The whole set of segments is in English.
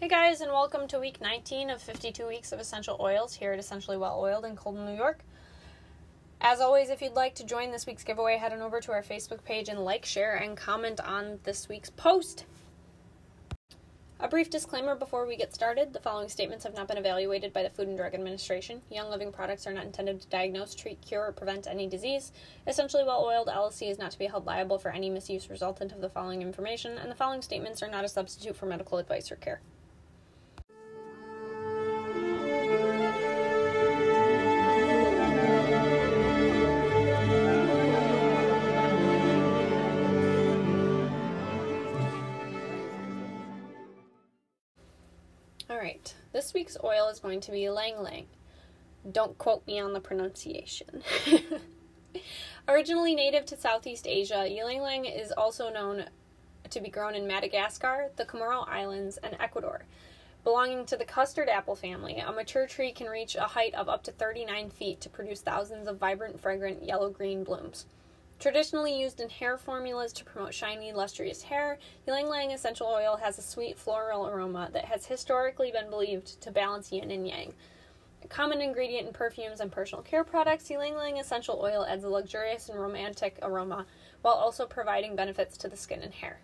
Hey guys, and welcome to week 19 of 52 weeks of essential oils here at Essentially Well Oiled in Colden, New York. As always, if you'd like to join this week's giveaway, head on over to our Facebook page and like, share, and comment on this week's post. A brief disclaimer before we get started the following statements have not been evaluated by the Food and Drug Administration. Young Living products are not intended to diagnose, treat, cure, or prevent any disease. Essentially Well Oiled LLC is not to be held liable for any misuse resultant of the following information, and the following statements are not a substitute for medical advice or care. All right, this week's oil is going to be Ylang Ylang. Don't quote me on the pronunciation. Originally native to Southeast Asia, Ylang Ylang is also known to be grown in Madagascar, the Comoro Islands, and Ecuador. Belonging to the custard apple family, a mature tree can reach a height of up to 39 feet to produce thousands of vibrant, fragrant yellow green blooms. Traditionally used in hair formulas to promote shiny, lustrous hair, ylang ylang essential oil has a sweet floral aroma that has historically been believed to balance yin and yang. A common ingredient in perfumes and personal care products, ylang ylang essential oil adds a luxurious and romantic aroma while also providing benefits to the skin and hair.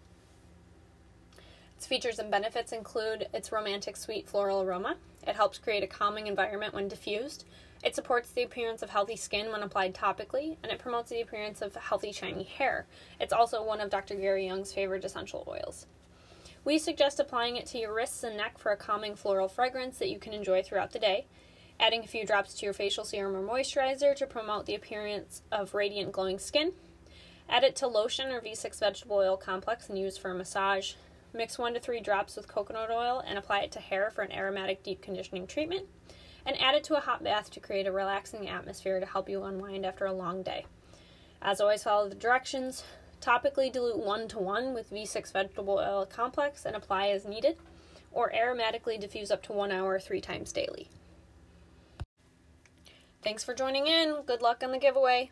Its features and benefits include its romantic sweet floral aroma. It helps create a calming environment when diffused. It supports the appearance of healthy skin when applied topically, and it promotes the appearance of healthy, shiny hair. It's also one of Dr. Gary Young's favorite essential oils. We suggest applying it to your wrists and neck for a calming floral fragrance that you can enjoy throughout the day. Adding a few drops to your facial serum or moisturizer to promote the appearance of radiant, glowing skin. Add it to lotion or V6 vegetable oil complex and use for a massage. Mix one to three drops with coconut oil and apply it to hair for an aromatic deep conditioning treatment and add it to a hot bath to create a relaxing atmosphere to help you unwind after a long day. As always, follow the directions. Topically dilute 1 to 1 with V6 vegetable oil complex and apply as needed, or aromatically diffuse up to 1 hour 3 times daily. Thanks for joining in. Good luck on the giveaway.